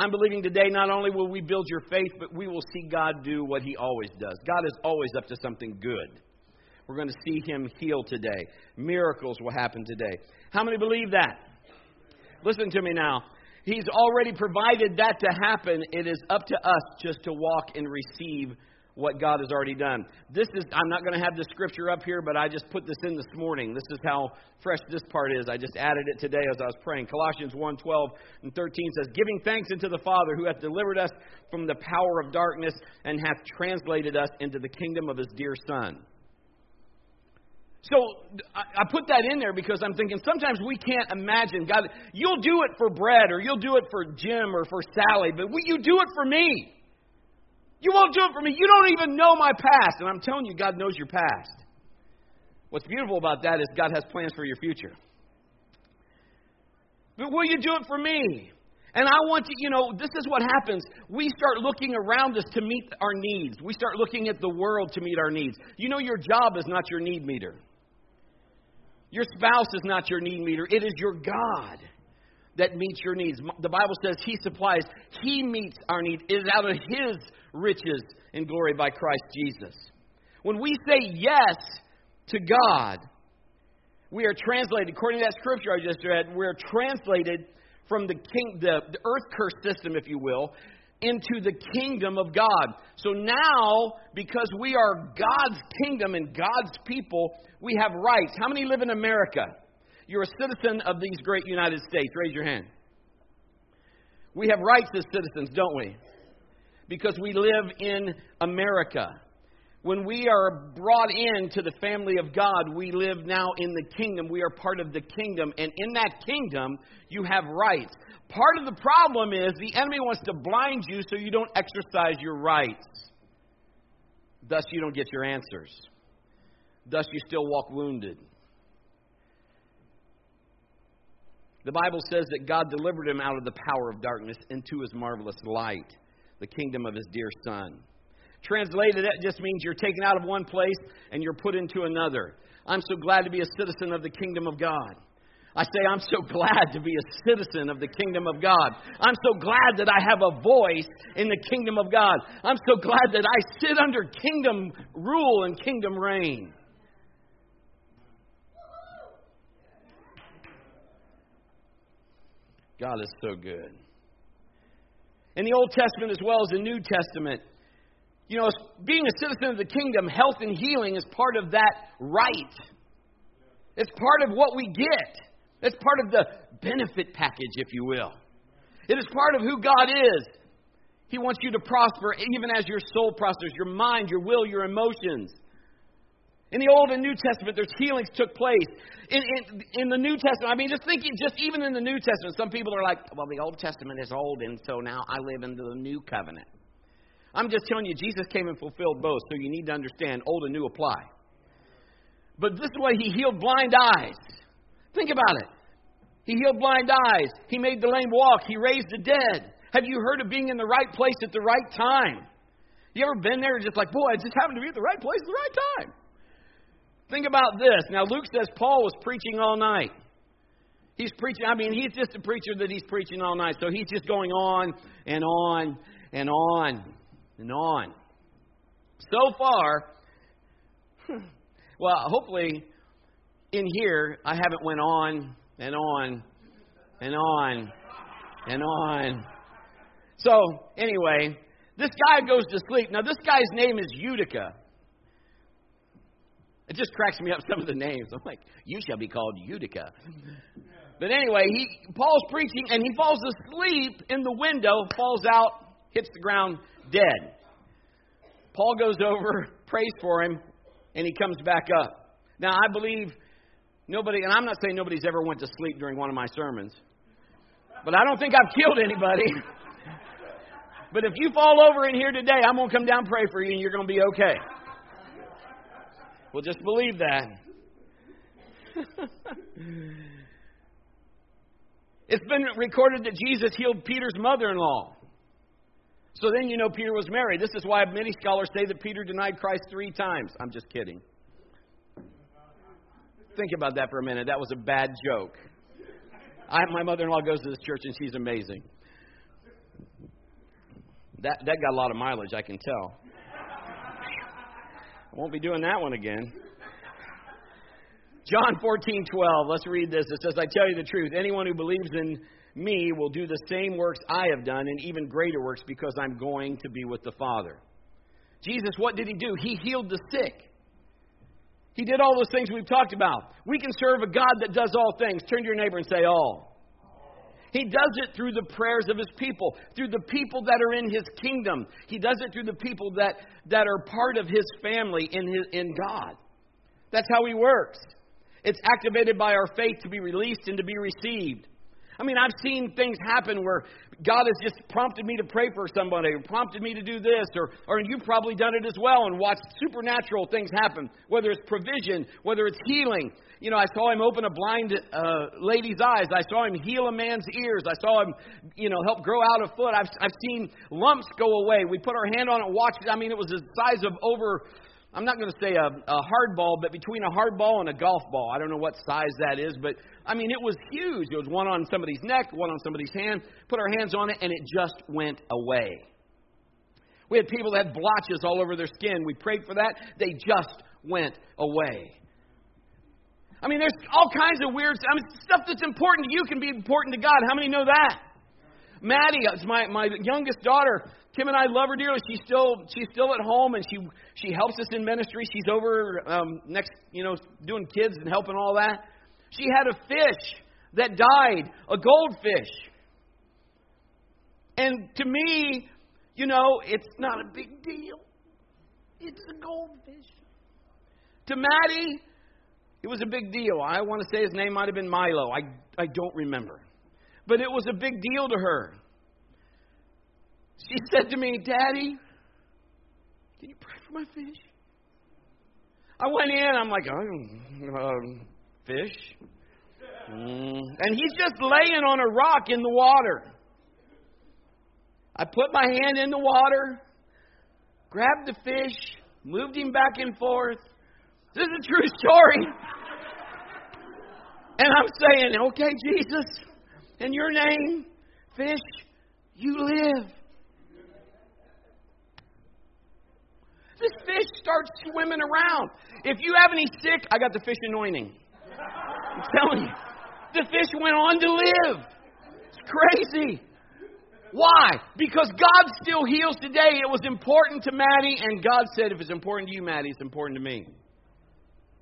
I'm believing today not only will we build your faith, but we will see God do what He always does. God is always up to something good. We're going to see Him heal today. Miracles will happen today. How many believe that? Listen to me now. He's already provided that to happen. It is up to us just to walk and receive what God has already done. This is I'm not going to have the scripture up here, but I just put this in this morning. This is how fresh this part is. I just added it today as I was praying. Colossians 1:12 and 13 says, "Giving thanks unto the Father who hath delivered us from the power of darkness and hath translated us into the kingdom of his dear son." So I put that in there because I'm thinking sometimes we can't imagine God. You'll do it for bread, or you'll do it for Jim or for Sally, but will you do it for me. You won't do it for me. You don't even know my past. And I'm telling you, God knows your past. What's beautiful about that is God has plans for your future. But will you do it for me? And I want to, you know, this is what happens. We start looking around us to meet our needs. We start looking at the world to meet our needs. You know, your job is not your need meter. Your spouse is not your need meter. It is your God that meets your needs. The Bible says He supplies, He meets our need. It is out of His riches and glory by Christ Jesus. When we say yes to God, we are translated, according to that scripture I just read, we're translated from the, king, the, the earth curse system, if you will, into the kingdom of God. So now, because we are God's kingdom and God's people, we have rights. How many live in America? You're a citizen of these great United States. Raise your hand. We have rights as citizens, don't we? Because we live in America. When we are brought into the family of God, we live now in the kingdom. We are part of the kingdom. And in that kingdom, you have rights. Part of the problem is the enemy wants to blind you so you don't exercise your rights. Thus, you don't get your answers. Thus, you still walk wounded. The Bible says that God delivered him out of the power of darkness into his marvelous light, the kingdom of his dear Son. Translated, that just means you're taken out of one place and you're put into another. I'm so glad to be a citizen of the kingdom of God. I say, I'm so glad to be a citizen of the kingdom of God. I'm so glad that I have a voice in the kingdom of God. I'm so glad that I sit under kingdom rule and kingdom reign. God is so good. In the Old Testament as well as the New Testament, you know, being a citizen of the kingdom, health and healing is part of that right. It's part of what we get. It's part of the benefit package, if you will. It is part of who God is. He wants you to prosper even as your soul prospers, your mind, your will, your emotions. In the Old and New Testament, there's healings took place. In, in, in, the New Testament, I mean, just thinking, just even in the New Testament, some people are like, well, the Old Testament is old, and so now I live into the New Covenant. I'm just telling you, Jesus came and fulfilled both, so you need to understand old and new apply. But this way, He healed blind eyes. Think about it. He healed blind eyes. He made the lame walk. He raised the dead. Have you heard of being in the right place at the right time? You ever been there just like, boy, I just happened to be at the right place at the right time? Think about this. Now, Luke says Paul was preaching all night. He's preaching, I mean, he's just a preacher that he's preaching all night. So he's just going on and on and on and on. So far, well, hopefully in here I haven't went on and on and on and on. So, anyway, this guy goes to sleep. Now, this guy's name is Eutychus. It just cracks me up some of the names. I'm like, you shall be called Utica. But anyway, he Paul's preaching and he falls asleep in the window, falls out, hits the ground dead. Paul goes over, prays for him, and he comes back up. Now I believe nobody and I'm not saying nobody's ever went to sleep during one of my sermons. But I don't think I've killed anybody. but if you fall over in here today, I'm to come down and pray for you and you're to be okay. We'll just believe that. it's been recorded that Jesus healed Peter's mother in law. So then you know Peter was married. This is why many scholars say that Peter denied Christ three times. I'm just kidding. Think about that for a minute. That was a bad joke. I, my mother in law goes to this church and she's amazing. That that got a lot of mileage, I can tell. I won't be doing that one again. John 14, 12. Let's read this. It says, I tell you the truth. Anyone who believes in me will do the same works I have done and even greater works because I'm going to be with the Father. Jesus, what did he do? He healed the sick. He did all those things we've talked about. We can serve a God that does all things. Turn to your neighbor and say, All. He does it through the prayers of his people, through the people that are in his kingdom. He does it through the people that, that are part of his family in, his, in God. That's how he works. It's activated by our faith to be released and to be received. I mean, I've seen things happen where God has just prompted me to pray for somebody, or prompted me to do this, or, or you've probably done it as well and watched supernatural things happen, whether it's provision, whether it's healing. You know, I saw him open a blind uh, lady's eyes. I saw him heal a man's ears. I saw him, you know, help grow out a foot. I've, I've seen lumps go away. We put our hand on it, watched it. I mean, it was the size of over I'm not going to say a, a hard ball, but between a hard ball and a golf ball. I don't know what size that is, but I mean, it was huge. It was one on somebody's neck, one on somebody's hand. Put our hands on it, and it just went away. We had people that had blotches all over their skin. We prayed for that. They just went away. I mean, there's all kinds of weird I mean, stuff that's important to you can be important to God. How many know that? Maddie, it's my, my youngest daughter. Kim and I love her dearly. She's still she's still at home and she she helps us in ministry. She's over um, next, you know, doing kids and helping all that. She had a fish that died, a goldfish. And to me, you know, it's not a big deal. It's a goldfish. To Maddie, it was a big deal. I want to say his name might have been Milo. I I don't remember. But it was a big deal to her. She said to me, Daddy, can you pray for my fish? I went in, I'm like, oh, um, fish? Mm. And he's just laying on a rock in the water. I put my hand in the water, grabbed the fish, moved him back and forth. This is a true story. And I'm saying, okay, Jesus, in your name, fish, you live. This fish starts swimming around. If you have any sick, I got the fish anointing. I'm telling you. The fish went on to live. It's crazy. Why? Because God still heals today. It was important to Maddie, and God said, if it's important to you, Maddie, it's important to me.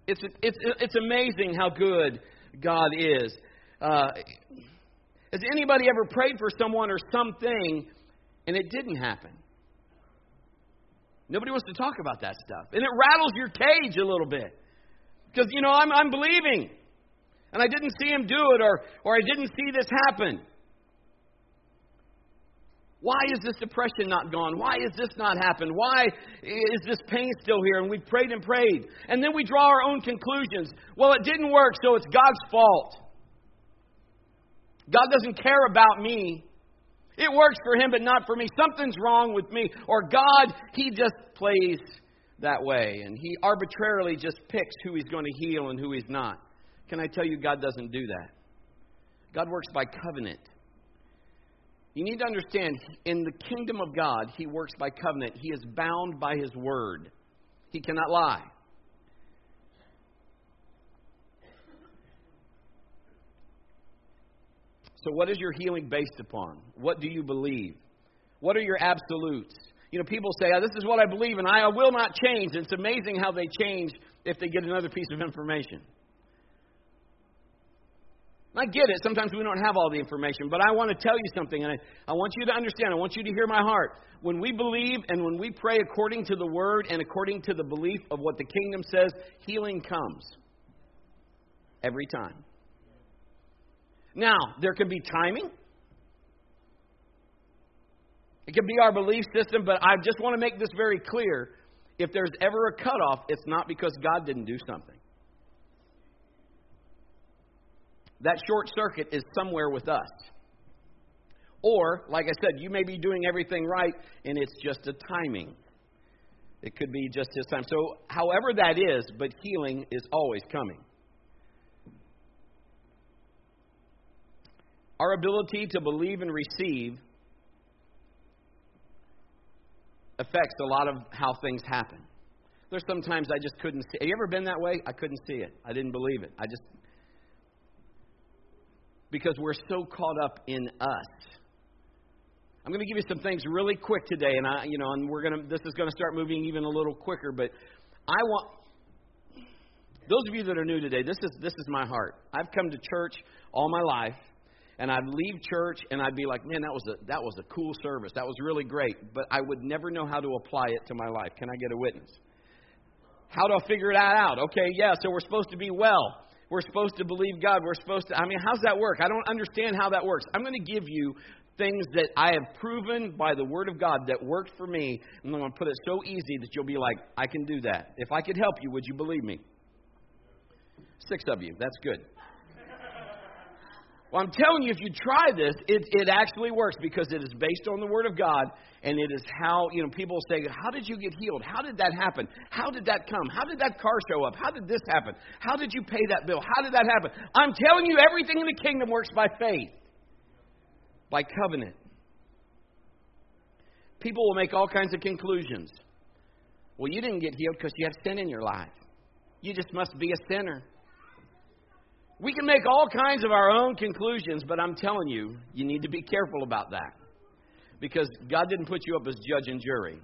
It's, it's, it's amazing how good God is. Uh, has anybody ever prayed for someone or something and it didn't happen? Nobody wants to talk about that stuff. And it rattles your cage a little bit. Because, you know, I'm, I'm believing. And I didn't see him do it, or, or I didn't see this happen. Why is this depression not gone? Why is this not happened? Why is this pain still here? And we prayed and prayed. And then we draw our own conclusions. Well, it didn't work, so it's God's fault. God doesn't care about me. It works for him, but not for me. Something's wrong with me. Or God, he just plays that way. And he arbitrarily just picks who he's going to heal and who he's not. Can I tell you, God doesn't do that? God works by covenant. You need to understand, in the kingdom of God, he works by covenant. He is bound by his word, he cannot lie. So, what is your healing based upon? What do you believe? What are your absolutes? You know, people say, oh, This is what I believe, and I will not change. It's amazing how they change if they get another piece of information. I get it. Sometimes we don't have all the information, but I want to tell you something, and I, I want you to understand. I want you to hear my heart. When we believe and when we pray according to the word and according to the belief of what the kingdom says, healing comes every time. Now, there can be timing. It can be our belief system, but I just want to make this very clear. If there's ever a cutoff, it's not because God didn't do something. That short circuit is somewhere with us. Or, like I said, you may be doing everything right and it's just a timing. It could be just his time. So, however that is, but healing is always coming. Our ability to believe and receive affects a lot of how things happen. There's sometimes I just couldn't see. Have you ever been that way? I couldn't see it. I didn't believe it. I just because we're so caught up in us. I'm going to give you some things really quick today, and I, you know, and we're going to. This is going to start moving even a little quicker, but I want those of you that are new today. This is this is my heart. I've come to church all my life, and I'd leave church and I'd be like, man, that was a that was a cool service. That was really great, but I would never know how to apply it to my life. Can I get a witness? How do I figure that out? Okay, yeah, so we're supposed to be well. We're supposed to believe God. We're supposed to, I mean, how's that work? I don't understand how that works. I'm going to give you things that I have proven by the Word of God that worked for me, and I'm going to put it so easy that you'll be like, I can do that. If I could help you, would you believe me? Six of you. That's good. Well, I'm telling you, if you try this, it, it actually works because it is based on the Word of God, and it is how, you know, people say, How did you get healed? How did that happen? How did that come? How did that car show up? How did this happen? How did you pay that bill? How did that happen? I'm telling you, everything in the kingdom works by faith, by covenant. People will make all kinds of conclusions. Well, you didn't get healed because you have sin in your life. You just must be a sinner. We can make all kinds of our own conclusions, but I'm telling you, you need to be careful about that. Because God didn't put you up as judge and jury.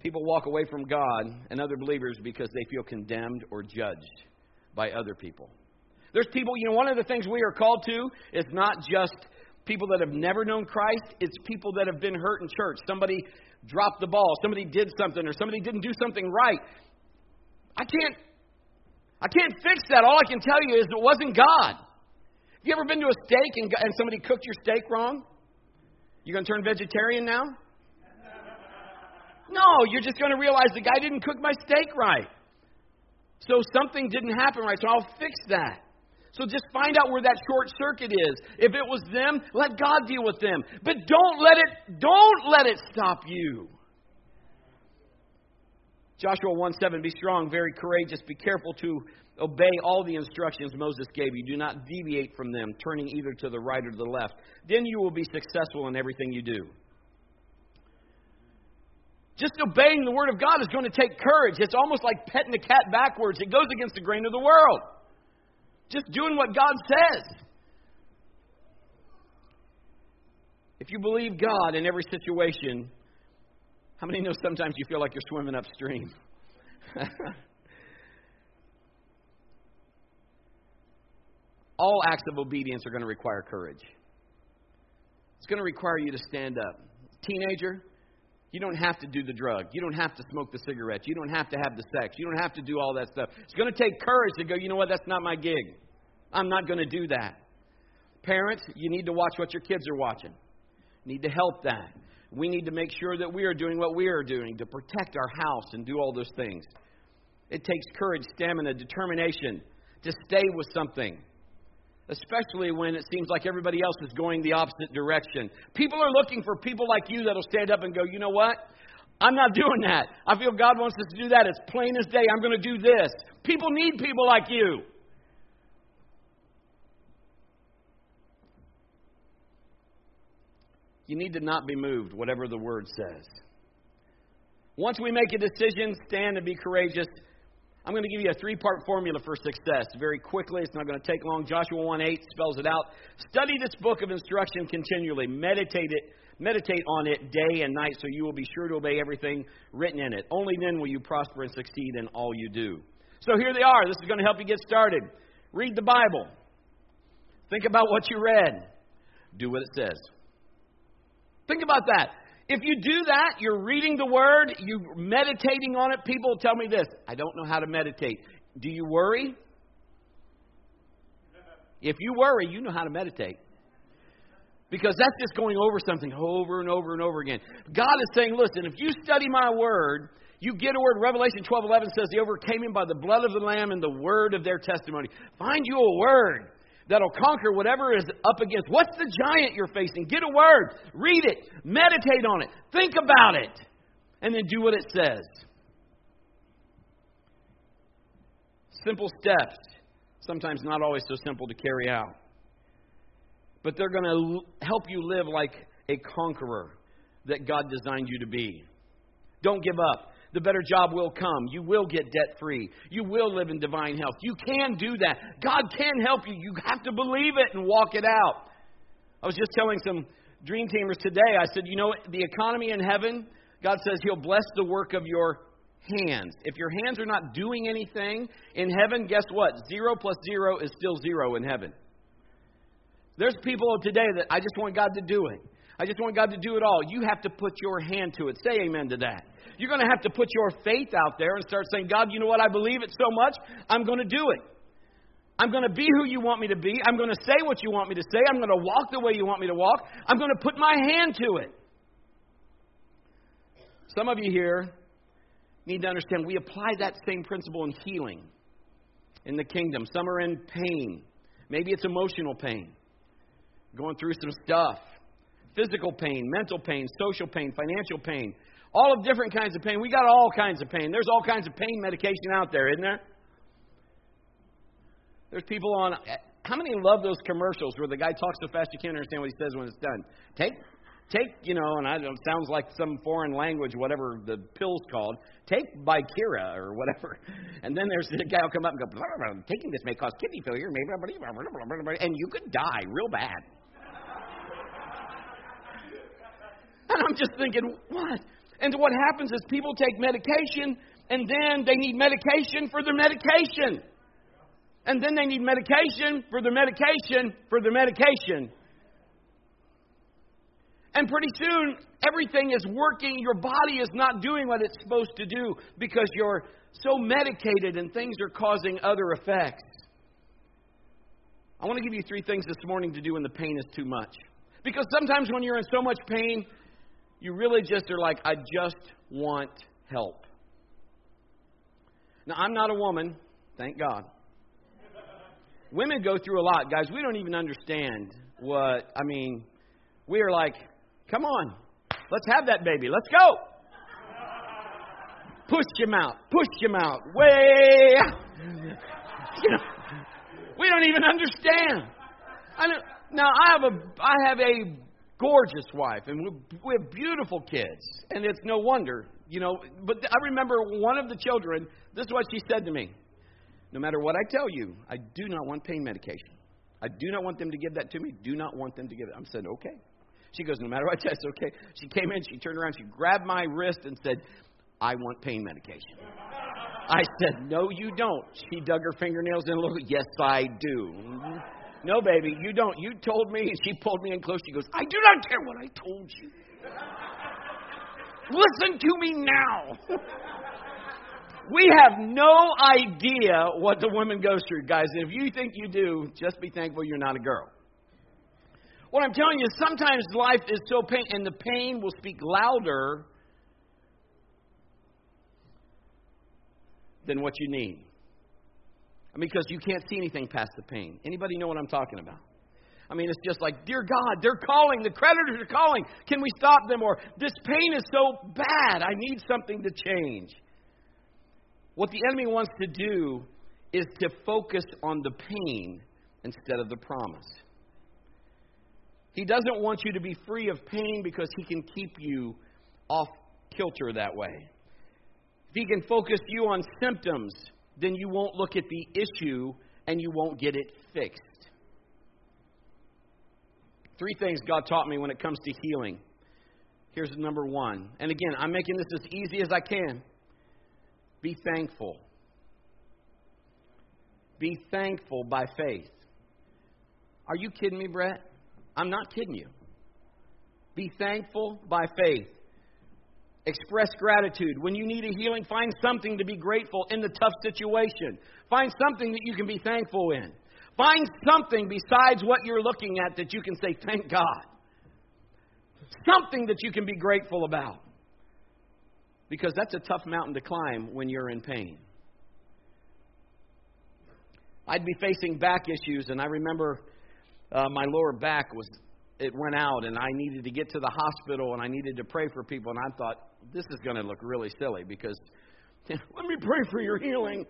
People walk away from God and other believers because they feel condemned or judged by other people. There's people, you know, one of the things we are called to is not just people that have never known Christ, it's people that have been hurt in church. Somebody dropped the ball, somebody did something, or somebody didn't do something right. I can't I can't fix that. All I can tell you is it wasn't God. Have you ever been to a steak and, and somebody cooked your steak wrong? You're going to turn vegetarian now? No, you're just going to realize the guy didn't cook my steak right. So something didn't happen right, so I'll fix that. So just find out where that short circuit is. If it was them, let God deal with them. But don't let it don't let it stop you. Joshua 1 7, be strong, very courageous, be careful to obey all the instructions Moses gave you. Do not deviate from them, turning either to the right or to the left. Then you will be successful in everything you do. Just obeying the Word of God is going to take courage. It's almost like petting a cat backwards, it goes against the grain of the world. Just doing what God says. If you believe God in every situation, how many know sometimes you feel like you're swimming upstream? All acts of obedience are going to require courage. It's going to require you to stand up. Teenager, you don't have to do the drug. You don't have to smoke the cigarette. You don't have to have the sex. You don't have to do all that stuff. It's going to take courage to go, you know what, that's not my gig. I'm not going to do that. Parents, you need to watch what your kids are watching. You need to help that. We need to make sure that we are doing what we are doing to protect our house and do all those things. It takes courage, stamina, determination to stay with something, especially when it seems like everybody else is going the opposite direction. People are looking for people like you that'll stand up and go, you know what? I'm not doing that. I feel God wants us to do that. It's plain as day. I'm going to do this. People need people like you. You need to not be moved, whatever the word says. Once we make a decision, stand and be courageous. I'm going to give you a three part formula for success very quickly. It's not going to take long. Joshua 1 8 spells it out. Study this book of instruction continually. Meditate it. Meditate on it day and night so you will be sure to obey everything written in it. Only then will you prosper and succeed in all you do. So here they are. This is going to help you get started. Read the Bible. Think about what you read. Do what it says. Think about that. If you do that, you're reading the word, you're meditating on it. People tell me this I don't know how to meditate. Do you worry? If you worry, you know how to meditate. Because that's just going over something over and over and over again. God is saying, listen, if you study my word, you get a word. Revelation 12 11 says, They overcame him by the blood of the Lamb and the word of their testimony. Find you a word that'll conquer whatever is up against. What's the giant you're facing? Get a word, read it, meditate on it, think about it, and then do what it says. Simple steps, sometimes not always so simple to carry out. But they're going to help you live like a conqueror that God designed you to be. Don't give up. The better job will come. You will get debt free. You will live in divine health. You can do that. God can help you. You have to believe it and walk it out. I was just telling some dream teamers today, I said, you know, the economy in heaven, God says He'll bless the work of your hands. If your hands are not doing anything in heaven, guess what? Zero plus zero is still zero in heaven. There's people today that I just want God to do it. I just want God to do it all. You have to put your hand to it. Say amen to that. You're going to have to put your faith out there and start saying, God, you know what? I believe it so much, I'm going to do it. I'm going to be who you want me to be. I'm going to say what you want me to say. I'm going to walk the way you want me to walk. I'm going to put my hand to it. Some of you here need to understand we apply that same principle in healing in the kingdom. Some are in pain. Maybe it's emotional pain, going through some stuff physical pain, mental pain, social pain, financial pain, all of different kinds of pain. We got all kinds of pain. There's all kinds of pain medication out there, isn't there? There's people on. How many love those commercials where the guy talks so fast you can't understand what he says when it's done? Take, take, you know, and I don't. it Sounds like some foreign language, whatever the pill's called. Take Bycura or whatever, and then there's the guy will come up and go, blah, blah, blah, taking this may cause kidney failure, maybe, and you could die real bad. And I'm just thinking, what? And what happens is people take medication and then they need medication for their medication. And then they need medication for their medication for their medication. And pretty soon, everything is working. Your body is not doing what it's supposed to do because you're so medicated and things are causing other effects. I want to give you three things this morning to do when the pain is too much. Because sometimes when you're in so much pain, you really just are like, I just want help. Now, I'm not a woman, thank God. Women go through a lot, guys. We don't even understand what, I mean, we are like, come on, let's have that baby, let's go. Push him out, push him out, way You know, we don't even understand. I know, now I have a I have a gorgeous wife, and we have beautiful kids, and it's no wonder, you know. But I remember one of the children. This is what she said to me: No matter what I tell you, I do not want pain medication. I do not want them to give that to me. Do not want them to give it. I'm saying, okay. She goes, no matter what I tell you, okay. She came in, she turned around, she grabbed my wrist and said, I want pain medication. I said, no, you don't. She dug her fingernails in a little. Yes, I do. Mm-hmm. No, baby, you don't. You told me. She pulled me in close. She goes, I do not care what I told you. Listen to me now. we have no idea what the woman goes through, guys. And if you think you do, just be thankful you're not a girl. What I'm telling you, is sometimes life is so pain, and the pain will speak louder than what you need because you can't see anything past the pain. Anybody know what I'm talking about? I mean, it's just like, dear God, they're calling. The creditors are calling. Can we stop them? Or this pain is so bad. I need something to change. What the enemy wants to do is to focus on the pain instead of the promise. He doesn't want you to be free of pain because he can keep you off kilter that way. If he can focus you on symptoms, then you won't look at the issue and you won't get it fixed. Three things God taught me when it comes to healing. Here's number one. And again, I'm making this as easy as I can. Be thankful. Be thankful by faith. Are you kidding me, Brett? I'm not kidding you. Be thankful by faith. Express gratitude. When you need a healing, find something to be grateful in the tough situation. Find something that you can be thankful in. Find something besides what you're looking at that you can say, Thank God. Something that you can be grateful about. Because that's a tough mountain to climb when you're in pain. I'd be facing back issues, and I remember uh, my lower back was it went out and I needed to get to the hospital and I needed to pray for people and I thought this is going to look really silly because let me pray for your healing.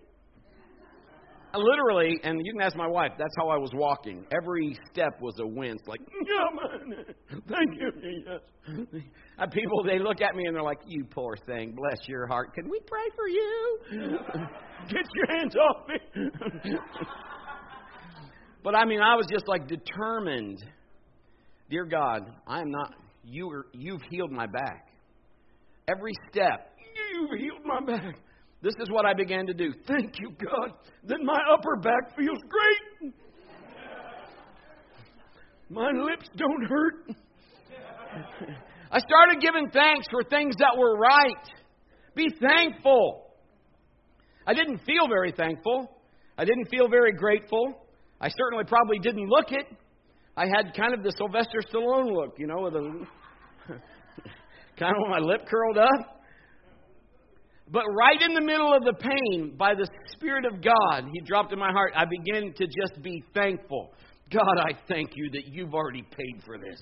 literally, and you can ask my wife, that's how I was walking. Every step was a wince, like, thank you, yes. And people, they look at me and they're like, you poor thing, bless your heart. Can we pray for you? Get your hands off me. but I mean, I was just like determined. Dear God, I am not, you are, you've healed my back. Every step, you've healed my back. This is what I began to do. Thank you, God, that my upper back feels great. My lips don't hurt. I started giving thanks for things that were right. Be thankful. I didn't feel very thankful. I didn't feel very grateful. I certainly probably didn't look it. I had kind of the Sylvester Stallone look, you know, with a kind of my lip curled up. But right in the middle of the pain, by the Spirit of God, He dropped in my heart, I began to just be thankful. God, I thank you that you've already paid for this.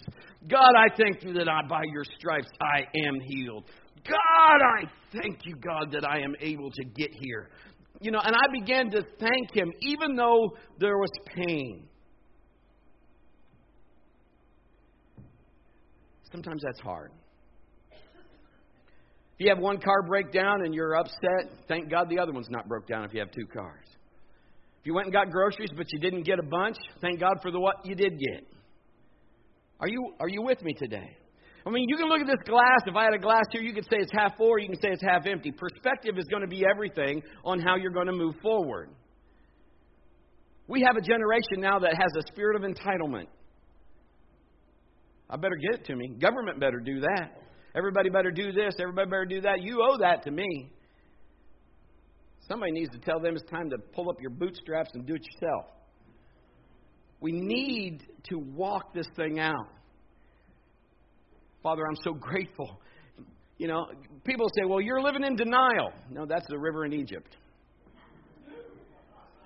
God, I thank you that I, by your stripes I am healed. God, I thank you, God, that I am able to get here. You know, and I began to thank Him even though there was pain. Sometimes that's hard. You have one car break down and you're upset, thank God the other one's not broke down if you have two cars. If you went and got groceries but you didn't get a bunch, thank God for the what you did get. Are you are you with me today? I mean, you can look at this glass. If I had a glass here, you could say it's half full, you can say it's half empty. Perspective is going to be everything on how you're going to move forward. We have a generation now that has a spirit of entitlement. I better get it to me. Government better do that. Everybody better do this. Everybody better do that. You owe that to me. Somebody needs to tell them it's time to pull up your bootstraps and do it yourself. We need to walk this thing out. Father, I'm so grateful. You know, people say, well, you're living in denial. No, that's the river in Egypt.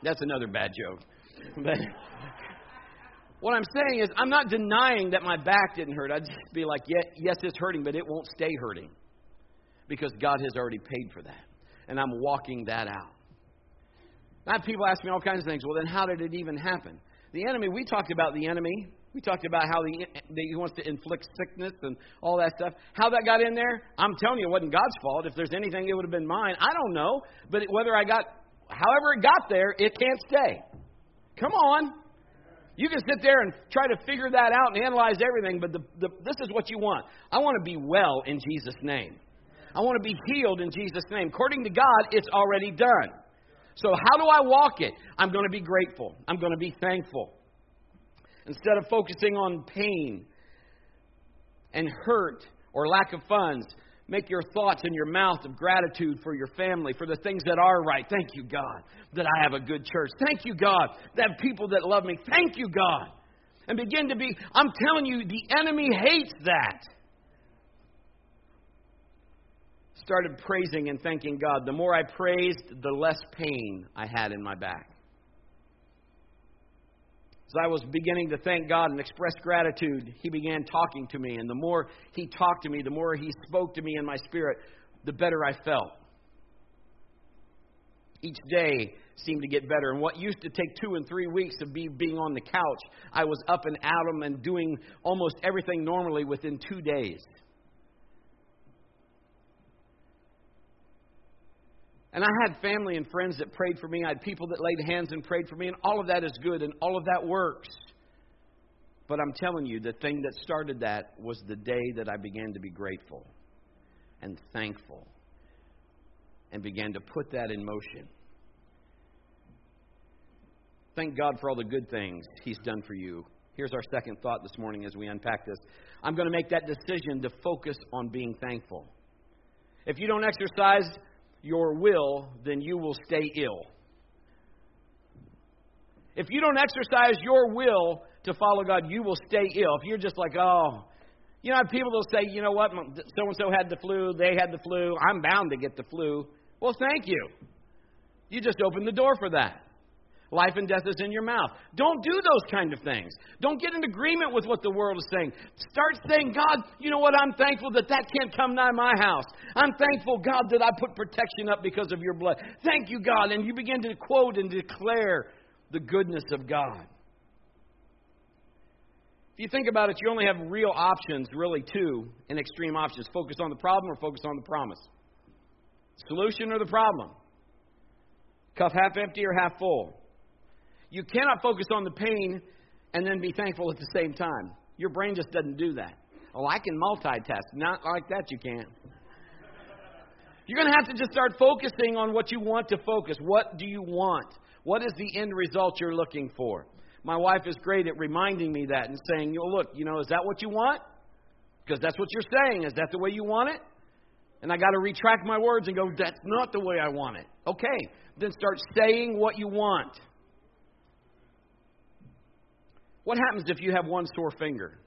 That's another bad joke. But what I'm saying is, I'm not denying that my back didn't hurt. I'd just be like, yeah, yes, it's hurting, but it won't stay hurting because God has already paid for that. And I'm walking that out. I have people ask me all kinds of things. Well, then how did it even happen? The enemy, we talked about the enemy. We talked about how the, he wants to inflict sickness and all that stuff. How that got in there, I'm telling you, it wasn't God's fault. If there's anything, it would have been mine. I don't know. But whether I got, however it got there, it can't stay. Come on. You can sit there and try to figure that out and analyze everything, but the, the, this is what you want. I want to be well in Jesus' name. I want to be healed in Jesus' name. According to God, it's already done. So, how do I walk it? I'm going to be grateful. I'm going to be thankful. Instead of focusing on pain and hurt or lack of funds, Make your thoughts and your mouth of gratitude for your family, for the things that are right. Thank you, God, that I have a good church. Thank you, God, that people that love me. Thank you, God. And begin to be, I'm telling you, the enemy hates that. Started praising and thanking God. The more I praised, the less pain I had in my back. As I was beginning to thank God and express gratitude, He began talking to me. And the more He talked to me, the more He spoke to me in my spirit, the better I felt. Each day seemed to get better. And what used to take two and three weeks of be, being on the couch, I was up and at 'em and doing almost everything normally within two days. And I had family and friends that prayed for me. I had people that laid hands and prayed for me, and all of that is good and all of that works. But I'm telling you, the thing that started that was the day that I began to be grateful and thankful and began to put that in motion. Thank God for all the good things He's done for you. Here's our second thought this morning as we unpack this. I'm going to make that decision to focus on being thankful. If you don't exercise your will, then you will stay ill. If you don't exercise your will to follow God, you will stay ill. If you're just like, oh, you know, people will say, you know what, so and so had the flu, they had the flu, I'm bound to get the flu. Well, thank you. You just opened the door for that. Life and death is in your mouth. Don't do those kind of things. Don't get in agreement with what the world is saying. Start saying, God, you know what? I'm thankful that that can't come nigh my house. I'm thankful, God, that I put protection up because of your blood. Thank you, God. And you begin to quote and declare the goodness of God. If you think about it, you only have real options, really two, in extreme options focus on the problem or focus on the promise. Solution or the problem. Cup half empty or half full. You cannot focus on the pain and then be thankful at the same time. Your brain just doesn't do that. Oh, I can multitask. Not like that, you can't. You're going to have to just start focusing on what you want to focus. What do you want? What is the end result you're looking for? My wife is great at reminding me that and saying, "You know, look, you know, is that what you want? Because that's what you're saying. Is that the way you want it?" And I got to retract my words and go, "That's not the way I want it." Okay, then start saying what you want. What happens if you have one sore finger?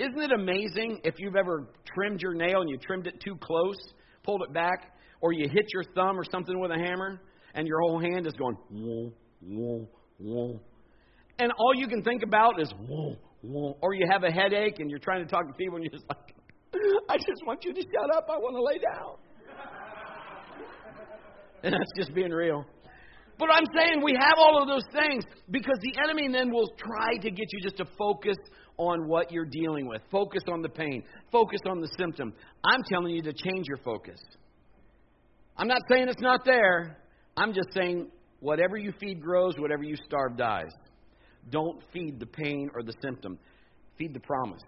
Isn't it amazing if you've ever trimmed your nail and you trimmed it too close, pulled it back, or you hit your thumb or something with a hammer, and your whole hand is going, whoa, whoa, whoa. And all you can think about is, whoa, whoa. Or you have a headache and you're trying to talk to people and you're just like, I just want you to shut up. I want to lay down. and that's just being real. But I'm saying we have all of those things because the enemy then will try to get you just to focus on what you're dealing with. Focus on the pain. Focus on the symptom. I'm telling you to change your focus. I'm not saying it's not there. I'm just saying whatever you feed grows, whatever you starve dies. Don't feed the pain or the symptom. Feed the promise.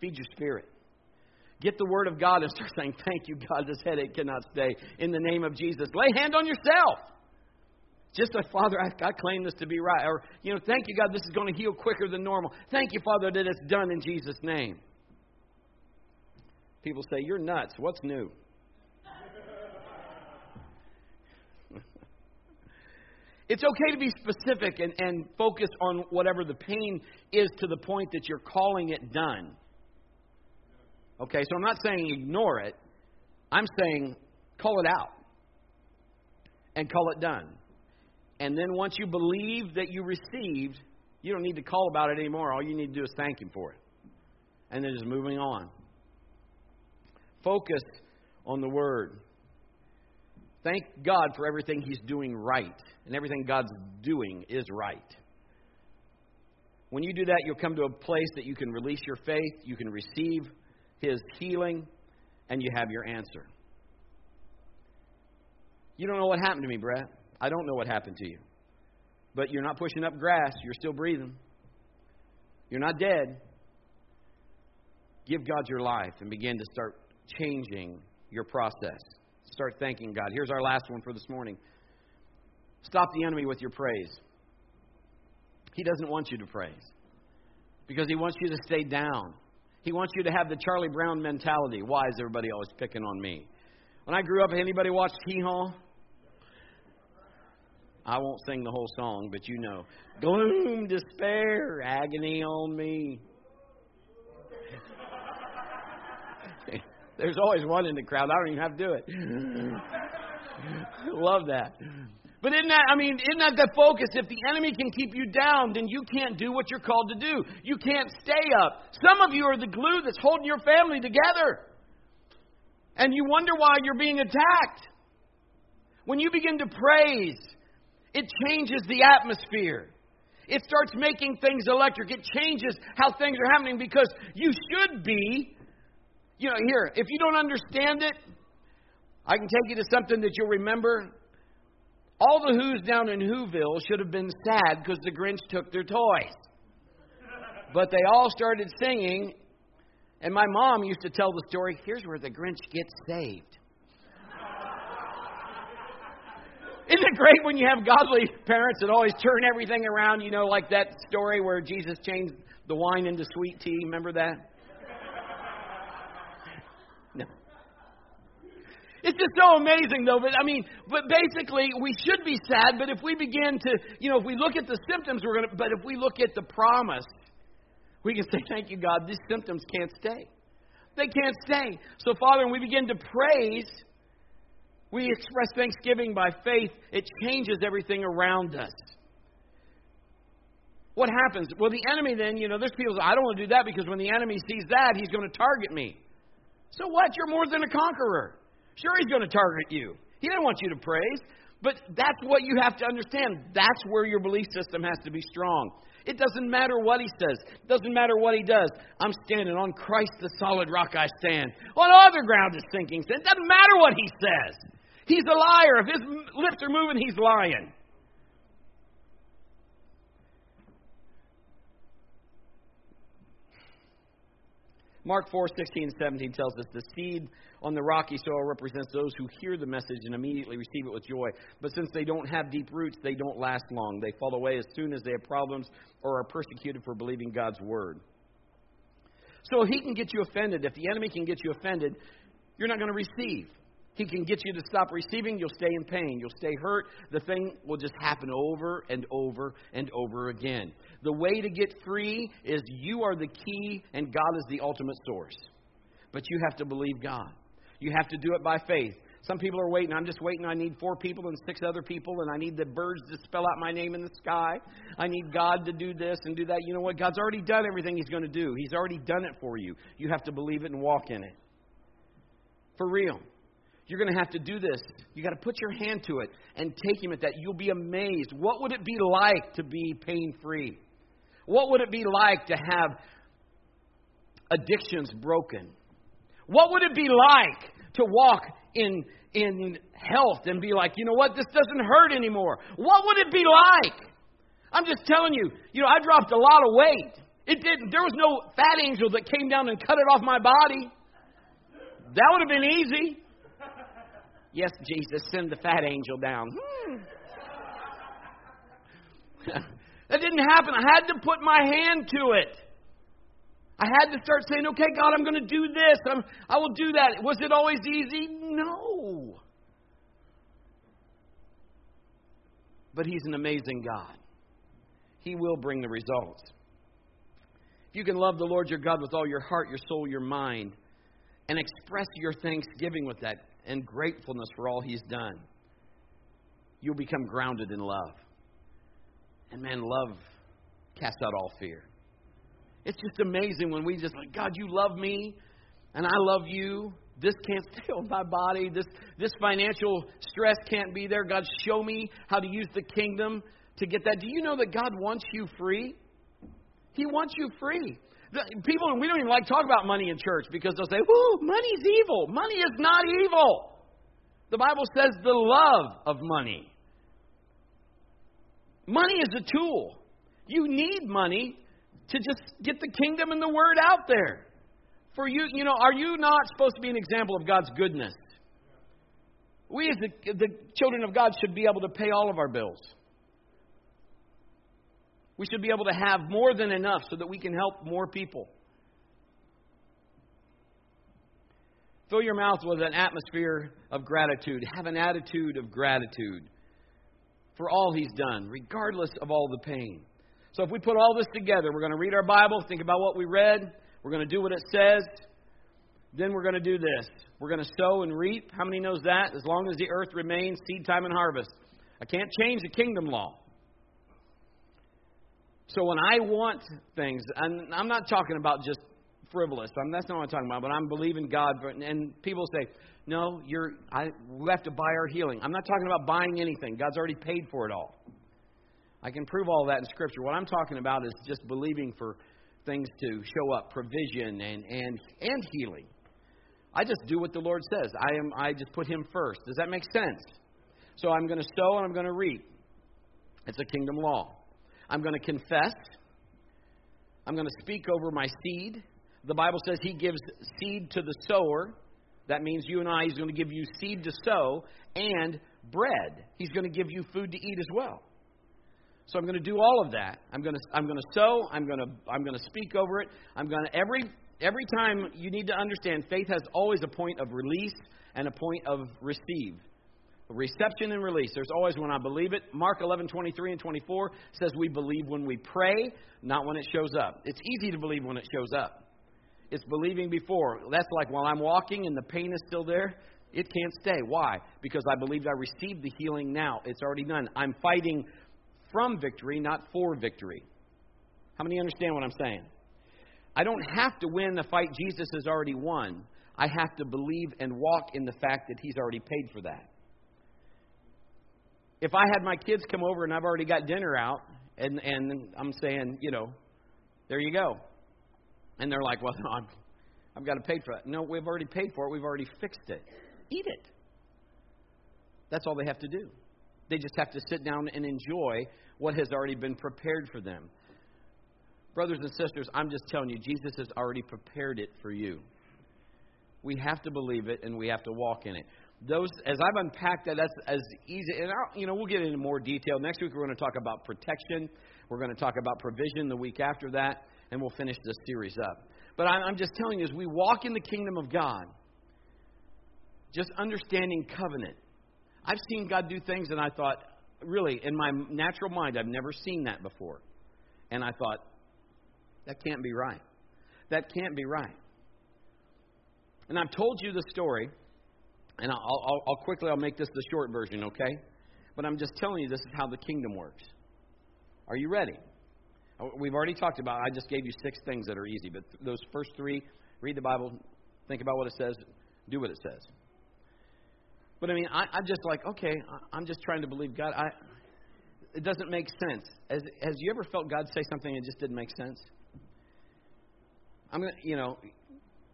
Feed your spirit. Get the word of God and start saying, Thank you, God, this headache cannot stay. In the name of Jesus. Lay hand on yourself. Just like, Father, I, I claim this to be right. Or, you know, thank you, God, this is going to heal quicker than normal. Thank you, Father, that it's done in Jesus' name. People say, You're nuts. What's new? it's okay to be specific and, and focus on whatever the pain is to the point that you're calling it done. Okay, so I'm not saying ignore it. I'm saying call it out and call it done. And then once you believe that you received, you don't need to call about it anymore. All you need to do is thank Him for it. And then just moving on. Focus on the Word. Thank God for everything He's doing right. And everything God's doing is right. When you do that, you'll come to a place that you can release your faith, you can receive His healing, and you have your answer. You don't know what happened to me, Brett. I don't know what happened to you. But you're not pushing up grass, you're still breathing. You're not dead. Give God your life and begin to start changing your process. Start thanking God. Here's our last one for this morning. Stop the enemy with your praise. He doesn't want you to praise because he wants you to stay down. He wants you to have the Charlie Brown mentality. Why is everybody always picking on me? When I grew up, anybody watched Hee Haw? I won't sing the whole song, but you know. Gloom, despair, agony on me. There's always one in the crowd. I don't even have to do it. Love that. But isn't that, I mean, isn't that the focus? If the enemy can keep you down, then you can't do what you're called to do. You can't stay up. Some of you are the glue that's holding your family together. And you wonder why you're being attacked. When you begin to praise, it changes the atmosphere. It starts making things electric. It changes how things are happening because you should be, you know, here, if you don't understand it, I can take you to something that you'll remember. All the Who's down in Whoville should have been sad because the Grinch took their toys. But they all started singing, and my mom used to tell the story here's where the Grinch gets saved. Isn't it great when you have godly parents that always turn everything around? You know, like that story where Jesus changed the wine into sweet tea. Remember that? No. It's just so amazing, though. But I mean, but basically, we should be sad. But if we begin to, you know, if we look at the symptoms, we're gonna. But if we look at the promise, we can say, "Thank you, God. These symptoms can't stay. They can't stay." So, Father, when we begin to praise we express thanksgiving by faith, it changes everything around us. What happens? Well, the enemy then, you know, there's people I don't want to do that because when the enemy sees that, he's going to target me. So what? You're more than a conqueror. Sure, he's going to target you. He doesn't want you to praise. But that's what you have to understand. That's where your belief system has to be strong. It doesn't matter what he says. It doesn't matter what he does. I'm standing on Christ, the solid rock I stand. On other ground is sinking. It doesn't matter what he says. He's a liar. If his lips are moving, he's lying. Mark 4, 16 and 17 tells us the seed on the rocky soil represents those who hear the message and immediately receive it with joy. But since they don't have deep roots, they don't last long. They fall away as soon as they have problems or are persecuted for believing God's word. So he can get you offended. If the enemy can get you offended, you're not going to receive. He can get you to stop receiving, you'll stay in pain, you'll stay hurt. The thing will just happen over and over and over again. The way to get free is you are the key and God is the ultimate source. But you have to believe God. You have to do it by faith. Some people are waiting. I'm just waiting. I need four people and six other people, and I need the birds to spell out my name in the sky. I need God to do this and do that. You know what? God's already done everything He's going to do. He's already done it for you. You have to believe it and walk in it. For real. You're going to have to do this. You got to put your hand to it and take Him at that. You'll be amazed. What would it be like to be pain free? What would it be like to have addictions broken? What would it be like to walk in, in health and be like, you know what, this doesn't hurt anymore? What would it be like? I'm just telling you, you know, I dropped a lot of weight. It didn't, there was no fat angel that came down and cut it off my body. That would have been easy. Yes, Jesus, send the fat angel down. Hmm. that didn't happen. I had to put my hand to it. I had to start saying, okay, God, I'm going to do this. I'm, I will do that. Was it always easy? No. But He's an amazing God. He will bring the results. If you can love the Lord your God with all your heart, your soul, your mind, and express your thanksgiving with that, and gratefulness for all He's done, you'll become grounded in love. And man, love casts out all fear. It's just amazing when we just like, God, you love me, and I love you. This can't stay on my body. This this financial stress can't be there. God, show me how to use the kingdom to get that. Do you know that God wants you free? He wants you free. People, we don't even like talk about money in church because they'll say, "Whoo, money's evil." Money is not evil. The Bible says the love of money. Money is a tool. You need money to just get the kingdom and the word out there. For you, you know, are you not supposed to be an example of God's goodness? We, as the, the children of God, should be able to pay all of our bills. We should be able to have more than enough so that we can help more people. Fill your mouth with an atmosphere of gratitude. Have an attitude of gratitude for all He's done, regardless of all the pain. So if we put all this together, we're going to read our Bible, think about what we read, we're going to do what it says, then we're going to do this. We're going to sow and reap. How many knows that? As long as the earth remains, seed time and harvest. I can't change the kingdom law. So when I want things, and I'm not talking about just frivolous. I'm, that's not what I'm talking about. But I'm believing God. For, and people say, "No, you're. I, we have to buy our healing." I'm not talking about buying anything. God's already paid for it all. I can prove all that in Scripture. What I'm talking about is just believing for things to show up, provision and and and healing. I just do what the Lord says. I am. I just put Him first. Does that make sense? So I'm going to sow and I'm going to reap. It's a kingdom law. I'm going to confess. I'm going to speak over my seed. The Bible says He gives seed to the sower. That means you and I, He's going to give you seed to sow and bread. He's going to give you food to eat as well. So I'm going to do all of that. I'm going to I'm going to sow. I'm going to I'm going to speak over it. I'm going to every every time you need to understand faith has always a point of release and a point of receive. Reception and release. There's always when I believe it. Mark 11, 23 and 24 says we believe when we pray, not when it shows up. It's easy to believe when it shows up. It's believing before. That's like while I'm walking and the pain is still there, it can't stay. Why? Because I believed I received the healing now. It's already done. I'm fighting from victory, not for victory. How many understand what I'm saying? I don't have to win the fight Jesus has already won. I have to believe and walk in the fact that He's already paid for that. If I had my kids come over and I've already got dinner out, and, and I'm saying, you know, there you go. And they're like, well, no, I'm, I've got to pay for it. No, we've already paid for it. We've already fixed it. Eat it. That's all they have to do. They just have to sit down and enjoy what has already been prepared for them. Brothers and sisters, I'm just telling you, Jesus has already prepared it for you. We have to believe it and we have to walk in it. Those, as I've unpacked that, that's as easy. And I'll, you know, we'll get into more detail next week. We're going to talk about protection. We're going to talk about provision the week after that, and we'll finish this series up. But I'm just telling you, as we walk in the kingdom of God, just understanding covenant. I've seen God do things, and I thought, really, in my natural mind, I've never seen that before. And I thought, that can't be right. That can't be right. And I've told you the story, and I'll, I'll, I'll quickly I'll make this the short version, okay? But I'm just telling you this is how the kingdom works. Are you ready? Uh, we've already talked about. I just gave you six things that are easy, but those first three: read the Bible, think about what it says, do what it says. But I mean, I, I'm just like, okay, I'm just trying to believe God. I, it doesn't make sense. Has, has you ever felt God say something it just didn't make sense? I'm gonna, you know,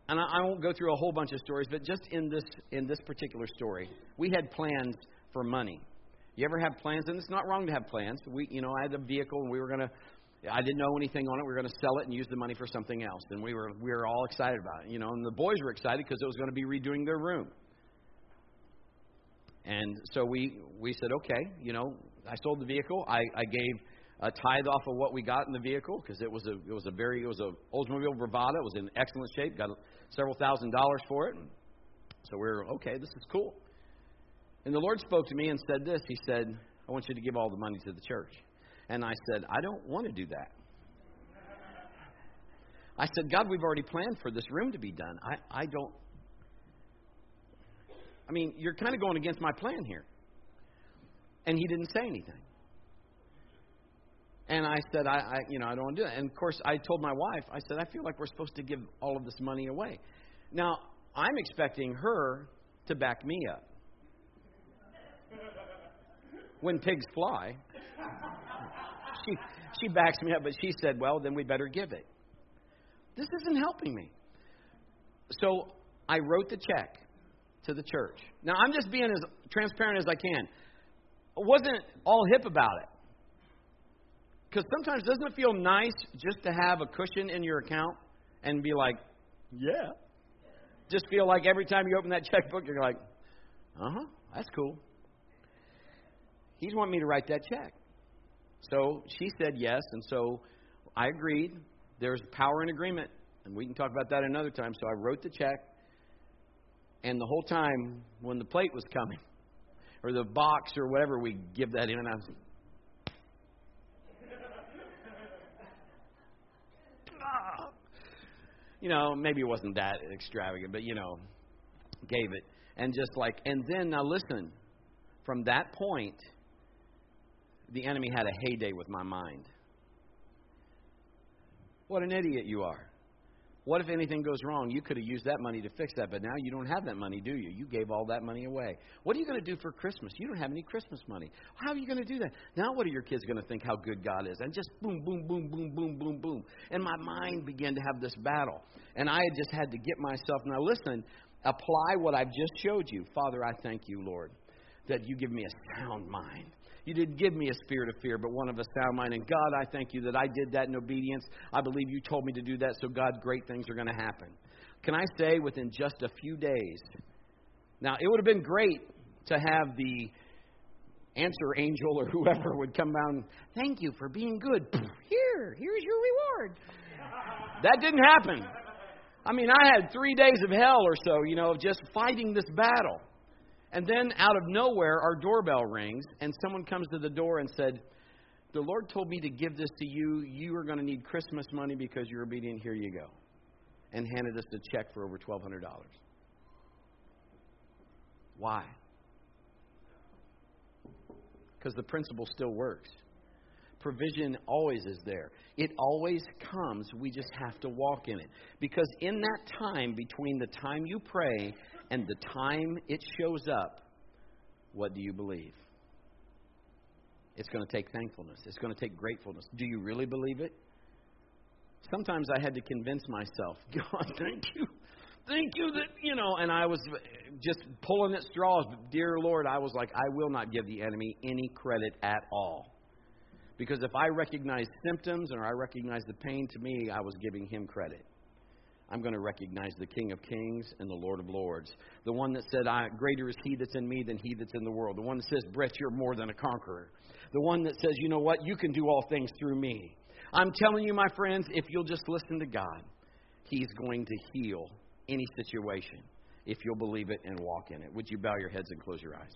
and I, I won't go through a whole bunch of stories, but just in this in this particular story, we had plans for money. You ever have plans? And it's not wrong to have plans. We, you know, I had a vehicle and we were gonna. I didn't know anything on it. We were going to sell it and use the money for something else, and we were we were all excited about it. You know, and the boys were excited because it was going to be redoing their room. And so we we said, okay, you know, I sold the vehicle. I, I gave a tithe off of what we got in the vehicle because it was a it was a very it was a Oldsmobile Bravada. It was in excellent shape. Got several thousand dollars for it. And so we are okay. This is cool. And the Lord spoke to me and said this. He said, "I want you to give all the money to the church." And I said, "I don't want to do that." I said, "God, we've already planned for this room to be done. I I don't." I mean, you're kind of going against my plan here. And he didn't say anything. And I said, I, I, you know, I don't want to do that. And of course, I told my wife, I said, I feel like we're supposed to give all of this money away. Now, I'm expecting her to back me up. When pigs fly, she she backs me up, but she said, "Well, then we better give it." This isn't helping me. So I wrote the check to the church. Now I'm just being as transparent as I can. I wasn't all hip about it. Because sometimes doesn't it feel nice just to have a cushion in your account and be like, yeah. Just feel like every time you open that checkbook, you're like, uh huh, that's cool. He's wanting me to write that check. So she said yes, and so I agreed. There's power in agreement, and we can talk about that another time. So I wrote the check, and the whole time when the plate was coming, or the box, or whatever we give that in, I was you know, maybe it wasn't that extravagant, but you know, gave it. And just like, and then now listen, from that point, the enemy had a heyday with my mind. What an idiot you are. What if anything goes wrong? You could have used that money to fix that, but now you don't have that money, do you? You gave all that money away. What are you going to do for Christmas? You don't have any Christmas money. How are you going to do that? Now, what are your kids going to think how good God is? And just boom, boom, boom, boom, boom, boom, boom. And my mind began to have this battle. And I just had to get myself, now listen, apply what I've just showed you. Father, I thank you, Lord, that you give me a sound mind. You didn't give me a spirit of fear, but one of a sound mind. And God, I thank you that I did that in obedience. I believe you told me to do that, so God, great things are going to happen. Can I say within just a few days? Now, it would have been great to have the answer angel or whoever would come down. And thank you for being good. Here, here's your reward. That didn't happen. I mean, I had three days of hell or so, you know, of just fighting this battle. And then out of nowhere, our doorbell rings, and someone comes to the door and said, The Lord told me to give this to you. You are going to need Christmas money because you're obedient. Here you go. And handed us a check for over $1,200. Why? Because the principle still works. provision always is there. It always comes. We just have to walk in it. Because in that time, between the time you pray and the time it shows up, what do you believe? It's going to take thankfulness. It's going to take gratefulness. Do you really believe it? Sometimes I had to convince myself, God, thank you. Thank you that, you know, and I was uh, just pulling at straws. But dear Lord, I was like, I will not give the enemy any credit at all. Because if I recognize symptoms or I recognize the pain to me, I was giving him credit. I'm going to recognize the King of Kings and the Lord of Lords. The one that said, I, Greater is he that's in me than he that's in the world. The one that says, Brett, you're more than a conqueror. The one that says, You know what? You can do all things through me. I'm telling you, my friends, if you'll just listen to God, He's going to heal any situation if you'll believe it and walk in it. Would you bow your heads and close your eyes?